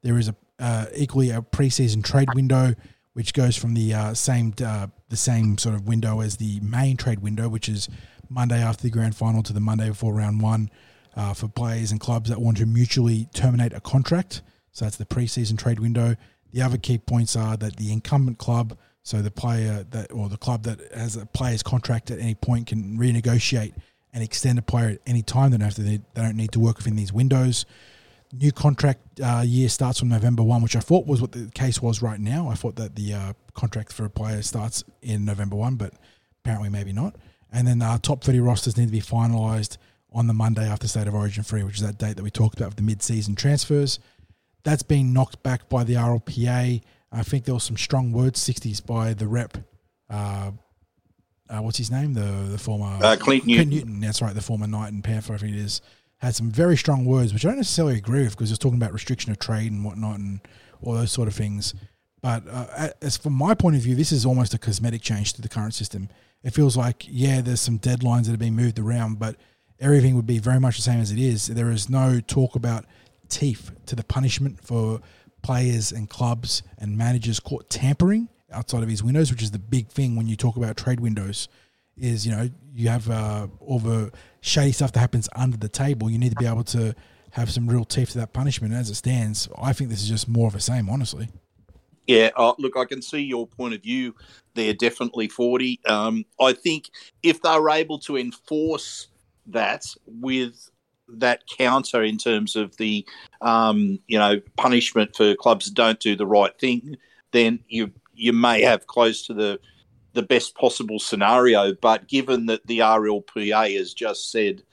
There is a uh, equally a preseason trade window, which goes from the uh, same uh, the same sort of window as the main trade window, which is Monday after the grand final to the Monday before round one, uh, for players and clubs that want to mutually terminate a contract. So that's the preseason trade window. The other key points are that the incumbent club, so the player that or the club that has a player's contract at any point can renegotiate and extend a player at any time. They don't to. They don't need to work within these windows new contract uh, year starts on November 1, which I thought was what the case was right now. I thought that the uh, contract for a player starts in November 1, but apparently maybe not. And then uh, top 30 rosters need to be finalised on the Monday after State of Origin 3, which is that date that we talked about with the mid-season transfers. That's been knocked back by the RLPA. I think there was some strong words, 60s by the rep. Uh, uh, what's his name? The the former uh, Clint, Newton. Clint Newton. That's right, the former Knight and Panther, I think it is had some very strong words, which I don't necessarily agree with because it's talking about restriction of trade and whatnot and all those sort of things. But uh, as from my point of view, this is almost a cosmetic change to the current system. It feels like, yeah, there's some deadlines that have been moved around, but everything would be very much the same as it is. There is no talk about teeth to the punishment for players and clubs and managers caught tampering outside of his windows, which is the big thing when you talk about trade windows. Is you know you have uh, all the shady stuff that happens under the table, you need to be able to have some real teeth to that punishment. As it stands, I think this is just more of the same, honestly. Yeah, uh, look, I can see your point of view there, definitely 40. Um, I think if they're able to enforce that with that counter in terms of the, um, you know, punishment for clubs that don't do the right thing, then you you may have close to the the best possible scenario. But given that the RLPA has just said,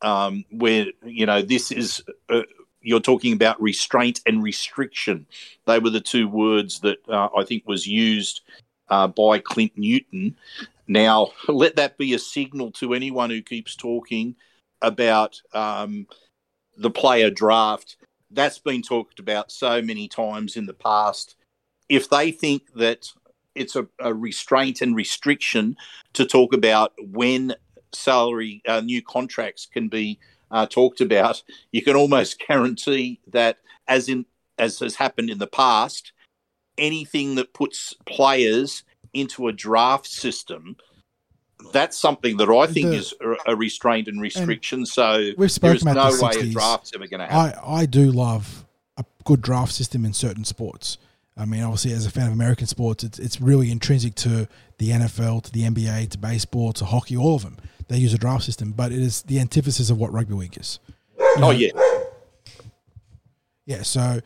um, where you know this is. Uh, you're talking about restraint and restriction. They were the two words that uh, I think was used uh, by Clint Newton. Now, let that be a signal to anyone who keeps talking about um, the player draft. That's been talked about so many times in the past. If they think that it's a, a restraint and restriction to talk about when salary uh, new contracts can be uh, talked about. You can almost guarantee that, as in as has happened in the past, anything that puts players into a draft system, that's something that I think The- is a- restraint and restriction. so We've spoken there is about no the way a 60s. draft's ever going to happen. I, I do love a good draft system in certain sports. I mean, obviously, as a fan of American sports, it's, it's really intrinsic to the NFL, to the NBA, to baseball, to hockey, all of them. They use a draft system, but it is the antithesis of what rugby league is. oh yeah, Yeah, so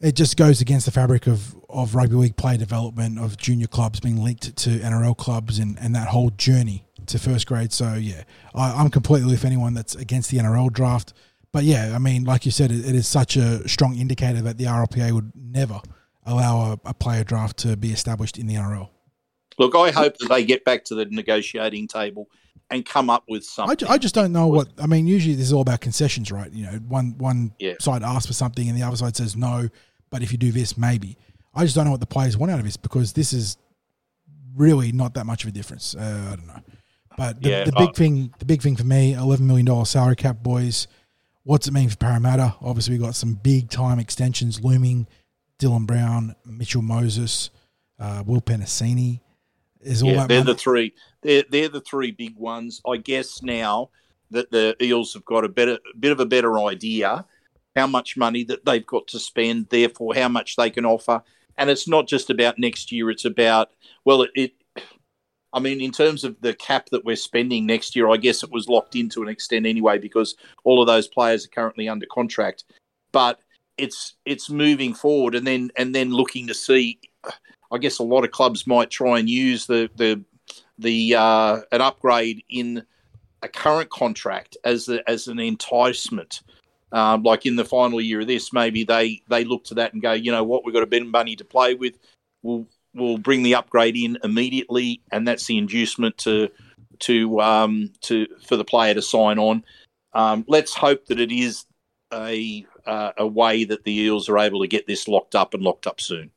it just goes against the fabric of, of rugby league player development, of junior clubs being linked to NRL clubs and, and that whole journey to first grade. So, yeah, I, I'm completely with anyone that's against the NRL draft. But, yeah, I mean, like you said, it, it is such a strong indicator that the RLPA would never allow a, a player draft to be established in the NRL. look, I hope that they get back to the negotiating table and come up with I, something. I just don't know what I mean. Usually, this is all about concessions, right? You know, one one Yeah. side asks for something and the other side says no, but if you do this, maybe. I just don't know what the players want out of this because this is really not that much of a difference. Uh, I don't know, but the, Yeah, the big I- thing, the big thing for me, eleven million dollar salary cap, boys. What's it mean for Parramatta? Obviously, we've got some big time extensions looming. Dylan Brown, Mitchell Moses, uh, Will Penisini. Is all yeah, that they're money- the three. They're they're the three big ones. I guess now that the Eels have got a better bit of a better idea how much money that they've got to spend, therefore how much they can offer, and it's not just about next year. It's about well, it. it I mean, in terms of the cap that we're spending next year, I guess it was locked in to an extent anyway because all of those players are currently under contract. But it's it's moving forward, and then and then looking to see. I guess a lot of clubs might try and use the the the uh, an upgrade in a current contract as a, as an enticement. Um, like in the final year of this, maybe they they look to that and go, you know what, we've got a bit of money to play with. We'll we'll bring the upgrade in immediately, and that's the inducement to to um, to for the player to sign on. Um, let's hope that it is a uh, a way that the Eels are able to get this locked up and locked up soon.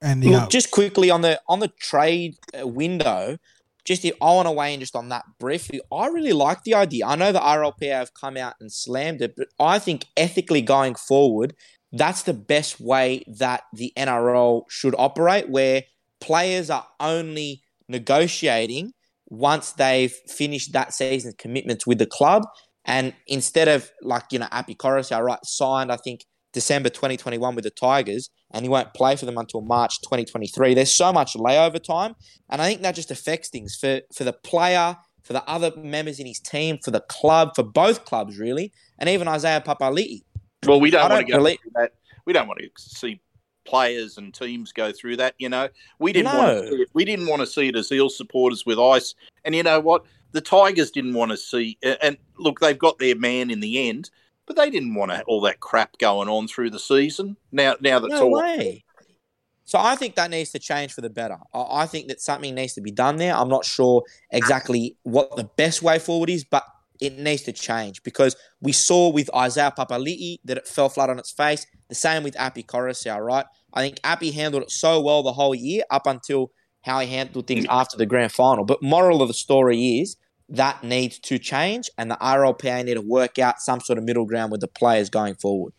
and the Look, just quickly on the on the trade uh, window, just if I want to weigh in just on that briefly, I really like the idea. I know the RLPA have come out and slammed it, but I think ethically going forward, that's the best way that the NRL should operate, where players are only negotiating once they've finished that season's commitments with the club. And instead of like, you know, Api Koroisau, right, signed, I think, December 2021 with the Tigers, and he won't play for them until March 2023. There's so much layover time, and I think that just affects things for for the player, for the other members in his team, for the club, for both clubs really, and even Isaiah Papali'i. Well, we don't I want don't to go believe- through that. We don't want to see players and teams go through that. You know, we didn't No. want to see it. we didn't want to see it as Eel supporters with ice. And you know what? The Tigers didn't want to see. And look, they've got their man in the end, but they didn't want to, all that crap going on through the season. Now, now that's No all. way. So I think that needs to change for the better. I I think that something needs to be done there. I'm not sure exactly what the best way forward is, but it needs to change because we saw with Isaiah Papali'i that it fell flat on its face. The same with Api Koroisau, right? I think Api handled it so well the whole year up until how he handled things after the grand final. But moral of the story is that needs to change, and the RLPA need to work out some sort of middle ground with the players going forward.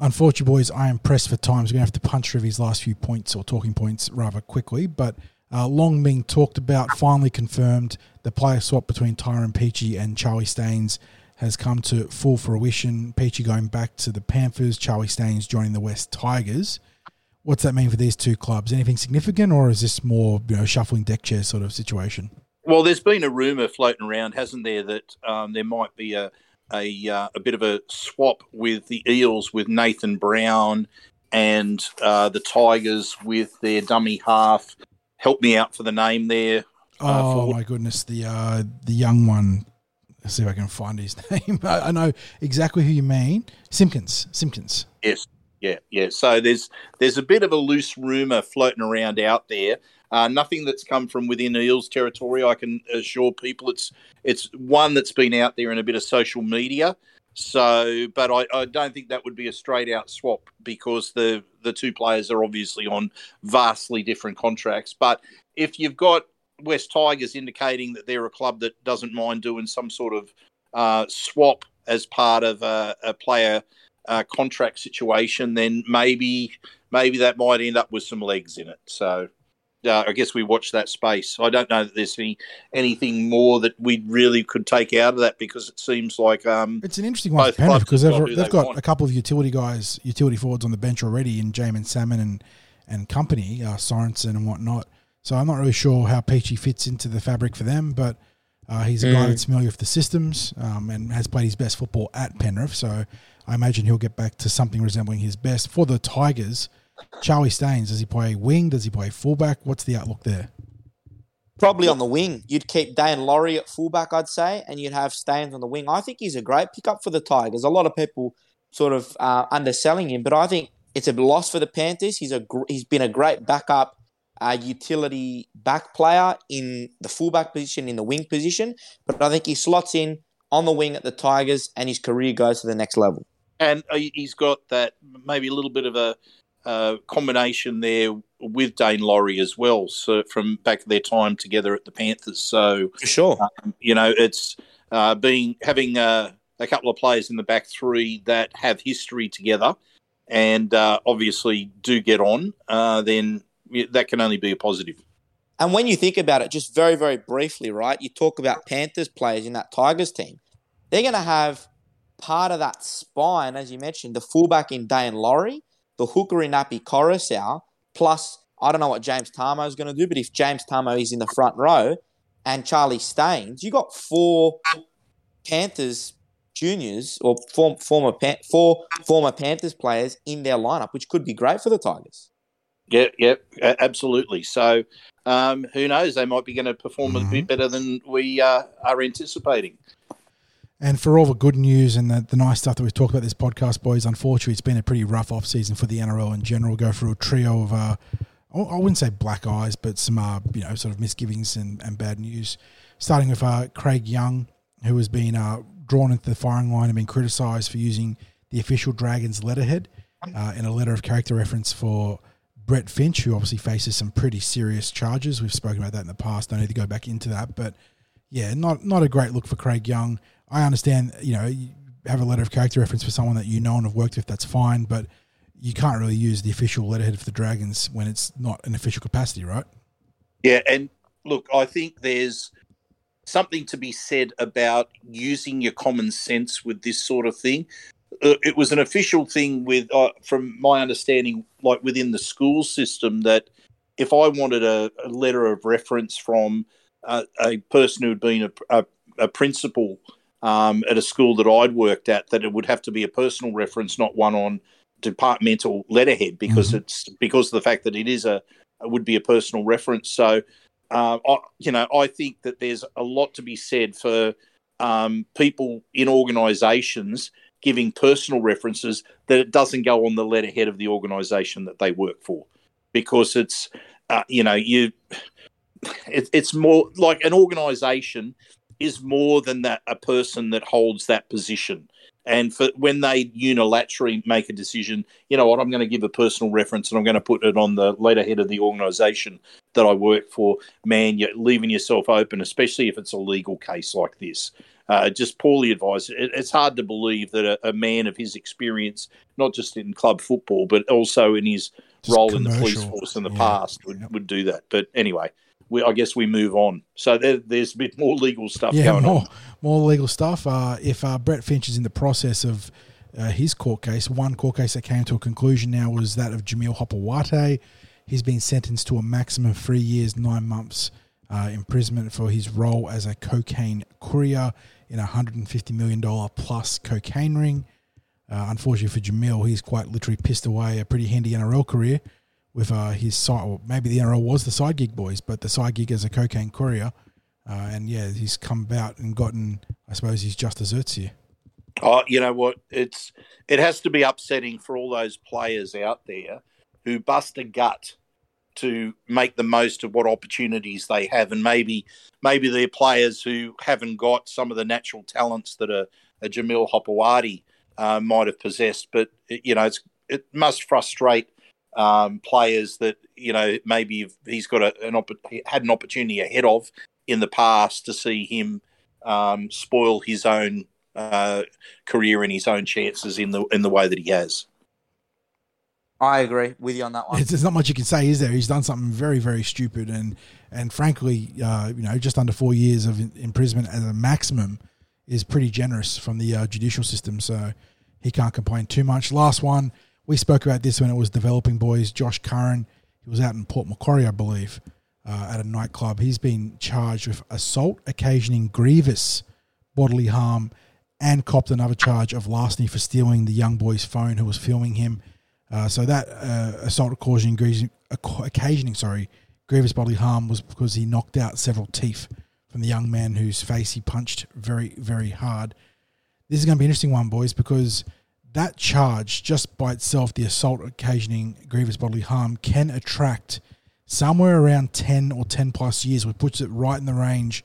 Unfortunately, boys, I am pressed for time. So we're going to have to punch through these last few points or talking points rather quickly. But uh, long being talked about, finally confirmed, the player swap between Tyrone Peachey and Charlie Staines has come to full fruition. Peachey going back to the Panthers, Charlie Staines joining the West Tigers. What's that mean for these two clubs? Anything significant, or is this more you know shuffling deck chair sort of situation? Well, there's been a rumor floating around, hasn't there, that um, there might be a a, uh, a bit of a swap with the Eels with Nathan Brown and uh, the Tigers with their dummy half. Help me out for the name there. uh, Oh forward. my goodness, the uh, the young one. Let's see if I can find his name. I, I know exactly who you mean. Simpkins. Simpkins. Yes, yeah, yeah. So there's there's a bit of a loose rumor floating around out there. Uh, nothing that's come from within Eels territory. I can assure people it's it's one that's been out there in a bit of social media. So, but I, I don't think that would be a straight out swap because the the two players are obviously on vastly different contracts. But if you've got West Tigers indicating that they're a club that doesn't mind doing some sort of uh, swap as part of a, a player uh, contract situation, then maybe maybe that might end up with some legs in it. So uh, I guess we watch that space. I don't know that there's any anything more that we really could take out of that because it seems like um, It's an interesting one for Penrith clubs because have they've, got they've they got want. a couple of utility guys, utility forwards on the bench already in Jaeman Salmon and, and company, uh, Sorensen and whatnot. So I'm not really sure how Peachey fits into the fabric for them, but uh, he's a guy Mm. that's familiar with the systems um, and has played his best football at Penrith. So I imagine he'll get back to something resembling his best. For the Tigers, Charlie Staines, does he play wing? Does he play fullback? What's the outlook there? Probably on the wing. You'd keep Daine Laurie at fullback, I'd say, and you'd have Staines on the wing. I think he's a great pickup for the Tigers. A lot of people sort of uh, underselling him, but I think it's a loss for the Panthers. He's a gr- he's been a great backup uh, utility back player in the fullback position, in the wing position, but I think he slots in on the wing at the Tigers, and his career goes to the next level. And uh, he's got that maybe a little bit of a uh, combination there with Daine Laurie as well. So from back their time together at the Panthers, so For sure. you know it's uh, being having uh, a couple of players in the back three that have history together and uh, obviously do get on. Uh, then that can only be a positive. And when you think about it, just very, very briefly, right? You talk about Panthers players in that Tigers team. They're going to have part of that spine, as you mentioned, the fullback in Daine Laurie, the hooker in Nappy Koroisau, plus I don't know what James Tamou is going to do, but if James Tamou is in the front row and Charlie Staines, you got four Panthers juniors or form, former Pan- four former Panthers players in their lineup, which could be great for the Tigers. Yeah, yeah, absolutely. So um, who knows? They might be going to perform a bit better than we uh, are anticipating. And for all the good news and the, the nice stuff that we've talked about this podcast, boys, unfortunately, it's been a pretty rough off season for the NRL in general. Go through a trio of, uh, I wouldn't say black eyes, but some, uh, you know, sort of misgivings and, and bad news. Starting with uh, Craig Young, who has been uh, drawn into the firing line and been criticised for using the official Dragons letterhead uh, in a letter of character reference for Brett Finch, who obviously faces some pretty serious charges. We've spoken about that in the past. Don't need to go back into that, but yeah, not not a great look for Craig Young. I understand, you know, you have a letter of character reference for someone that you know and have worked with. That's fine, but you can't really use the official letterhead for the Dragons when it's not an official capacity, right? Yeah, and look, I think there's something to be said about using your common sense with this sort of thing. Uh, It was an official thing with, uh, from my understanding, like within the school system, that if I wanted a, a letter of reference from uh, a person who had been a, a, a principal um, at a school that I'd worked at, that it would have to be a personal reference, not one on departmental letterhead, because it's because of the fact that it is a would be a personal reference. So, uh, I, you know, I think that there's a lot to be said for um, people in organisations giving personal references that it doesn't go on the letterhead of the organisation that they work for, because it's, uh, you know, you, it, it's more like an organisation is more than that a person that holds that position. And for when they unilaterally make a decision, you know what, I'm going to give a personal reference and I'm going to put it on the letterhead of the organisation that I work for. Man, you're leaving yourself open, especially if it's a legal case like this. Uh, just poorly advised. It, it's hard to believe that a, a man of his experience, not just in club football, but also in his Just role in the police force in the Yeah. past, would, Yep. would do that. But anyway, we, I guess we move on. So there, there's a bit more legal stuff yeah, going more on. more legal stuff. Uh, if uh, Brett Finch is in the process of uh, his court case, one court case that came to a conclusion now was that of Jamil Hopoate. He's been sentenced to a maximum of three years, nine months uh, imprisonment for his role as a cocaine courier in a $150 million plus cocaine ring. Uh, unfortunately for Jamil, he's quite literally pissed away a pretty handy NRL career with uh, his side. or maybe the NRL was the side gig boys, but the side gig as a cocaine courier. Uh, and yeah, he's come about and gotten, I suppose, his just desserts here. Oh, you know what? It's it has to be upsetting for all those players out there who bust a gut to make the most of what opportunities they have, and maybe maybe they're players who haven't got some of the natural talents that a, a Jamil Hopoate uh, might have possessed. But you know, it's it must frustrate um, players that you know maybe he's got a, an opp- had an opportunity ahead of in the past to see him um, spoil his own uh, career and his own chances in the in the way that he has. I agree with you on that one. It's, there's not much you can say, is there? He's done something very, very stupid, and and frankly, uh, you know, just under four years of imprisonment as a maximum is pretty generous from the uh, judicial system. So he can't complain too much. Last one, we spoke about this when it was developing boys. Josh Curran, he was out in Port Macquarie, I believe, uh, at a nightclub. He's been charged with assault occasioning grievous bodily harm and copped another charge of larceny for stealing the young boy's phone who was filming him. Uh, so that uh, assault occasioning, occasioning sorry, grievous bodily harm was because he knocked out several teeth from the young man whose face he punched very, very hard. This is going to be an interesting one, boys, because that charge, just by itself, the assault occasioning grievous bodily harm, can attract somewhere around 10 or 10 plus years, which puts it right in the range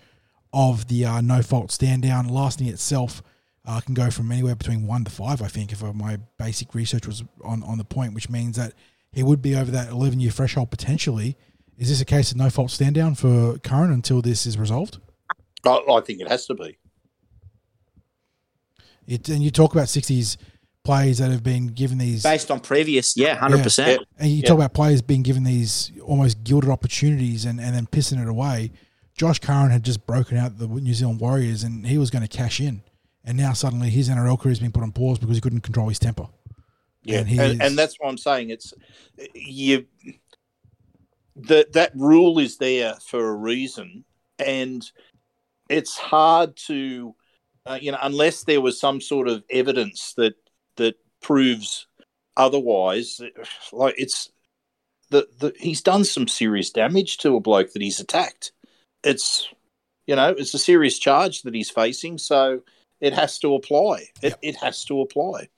of the uh, no fault stand down. Larceny itself uh, can go from anywhere between one to five, I think, if uh, my basic research was on, on the point, which means that he would be over that 11 year threshold potentially. Is this a case of no fault stand down for Curran until this is resolved? I, I think it has to be. It, and you talk about 60s players that have been given these based on previous, yeah, hundred yeah. percent. And you yeah. talk about players being given these almost gilded opportunities and, and then pissing it away. Josh Curran had just broken out the New Zealand Warriors and he was going to cash in, and now suddenly his NRL career has been put on pause because he couldn't control his temper. Yeah, and, and, and that's what I'm saying. It's you. That that rule is there for a reason, and it's hard to, uh, you know, unless there was some sort of evidence that that proves otherwise. Like it's the, the he's done some serious damage to a bloke that he's attacked. It's you know it's a serious charge that he's facing, so it has to apply. It, yep. it has to apply.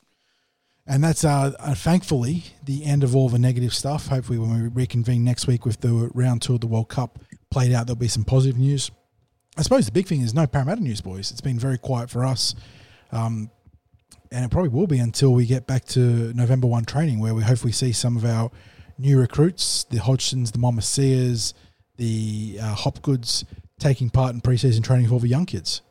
And that's uh, uh, thankfully the end of all the negative stuff. Hopefully, when we reconvene next week with the round two of the World Cup played out, there'll be some positive news. I suppose the big thing is no Parramatta news, boys. It's been very quiet for us. Um, and it probably will be until we get back to November 1 training, where we hopefully see some of our new recruits, the Hodgsons, the Momasias, the uh, Hopgoods, taking part in preseason training for all the young kids.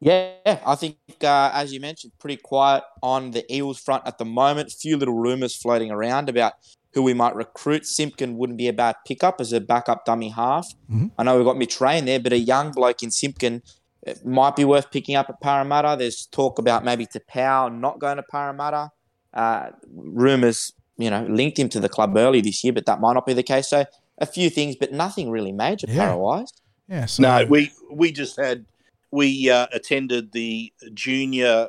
Yeah, I think, uh, as you mentioned, pretty quiet on the Eels front at the moment. A few little rumours floating around about who we might recruit. Simpkin wouldn't be a bad pickup as a backup dummy half. Mm-hmm. I know we've got Mitrain there, but a young bloke in Simpkin it might be worth picking up at Parramatta. There's talk about maybe Tapau not going to Parramatta. Uh, rumours, you know, linked him to the club early this year, but that might not be the case. So a few things, but nothing really major yeah. para-wise. Yeah, so no, we we just had we uh, attended the junior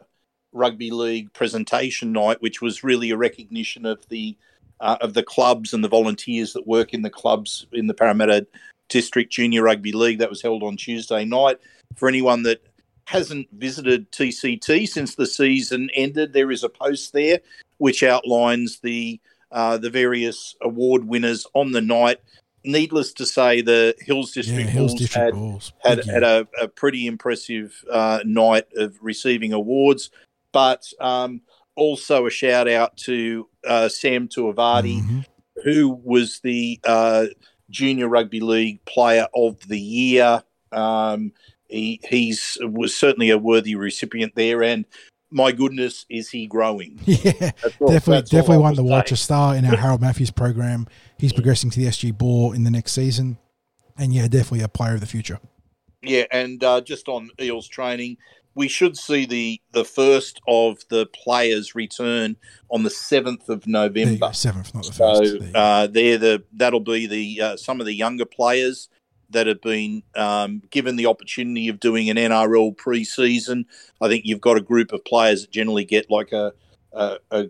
rugby league presentation night, which was really a recognition of the uh, of the clubs and the volunteers that work in the clubs in the Parramatta District Junior Rugby League. That was held on Tuesday night. For anyone that hasn't visited TCT since the season ended, there is a post there which outlines the uh, the various award winners on the night. Needless to say, the Hills District yeah, Hills Bulls District had, Bulls. had, had a, a, pretty impressive uh, night of receiving awards, but um, also a shout out to uh, Sam Tuivasa, mm-hmm. who was the uh, Junior Rugby League Player of the Year. Um, he he's was certainly a worthy recipient there, and my goodness, is he growing? Yeah, all, definitely, definitely one to watch. A star in our Harold Matthews program. He's progressing to the SG Ball in the next season, and yeah, definitely a player of the future. Yeah, and uh, just on Eels training, we should see the the first of the players return on the seventh of November. Seventh, not the first. So uh, they're the that'll be the uh, some of the younger players that have been um, given the opportunity of doing an NRL preseason. I think you've got a group of players that generally get like a, a, a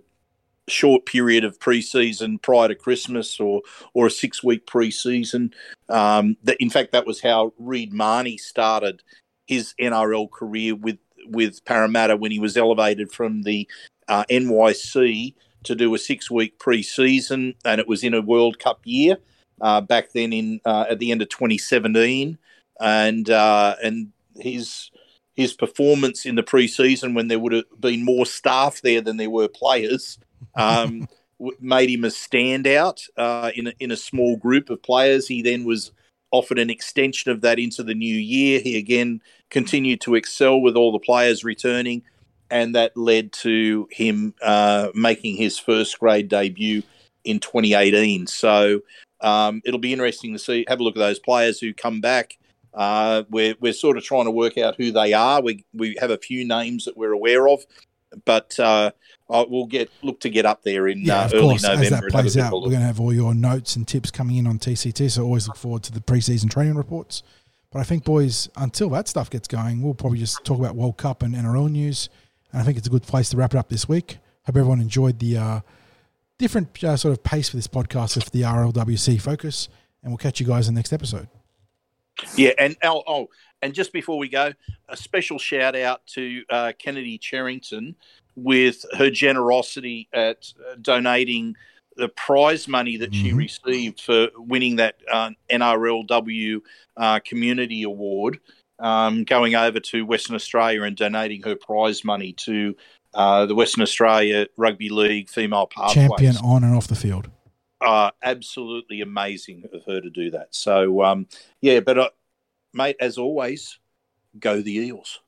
short period of preseason prior to Christmas or or a six week preseason. Um, that in fact that was how Reed Mahoney started his NRL career with with Parramatta when he was elevated from the uh, NYC to do a six week preseason, and it was in a World Cup year uh, back then in uh, at the end of 2017, and uh, and his his performance in the preseason when there would have been more staff there than there were players. Um, made him a standout uh, in a, in a small group of players. He then was offered an extension of that into the new year. He again continued to excel with all the players returning. and that led to him uh, making his first grade debut in 2018. So um, it'll be interesting to see, have a look at those players who come back. Uh, we're, we're sort of trying to work out who they are. We, we have a few names that we're aware of, but uh, we'll get look to get up there in yeah, uh, of early course. November. As that and have a plays out, we're going to have all your notes and tips coming in on TCT. So always look forward to the preseason training reports. But I think, boys, until that stuff gets going, we'll probably just talk about World Cup and NRL news. And I think it's a good place to wrap it up this week. Hope everyone enjoyed the uh, different uh, sort of pace for this podcast with the RLWC focus. And we'll catch you guys in the next episode. Yeah, and oh, oh, and just before we go, a special shout out to uh, Kennedy Cherrington with her generosity at uh, donating the prize money that she Mhm. received for winning that uh, NRLW uh, Community Award, um, going over to Western Australia and donating her prize money to uh, the Western Australia Rugby League Female Pathways Champion on and off the field. uh, absolutely amazing of her to do that. So, um, yeah, but uh, mate, as always, go the Eels.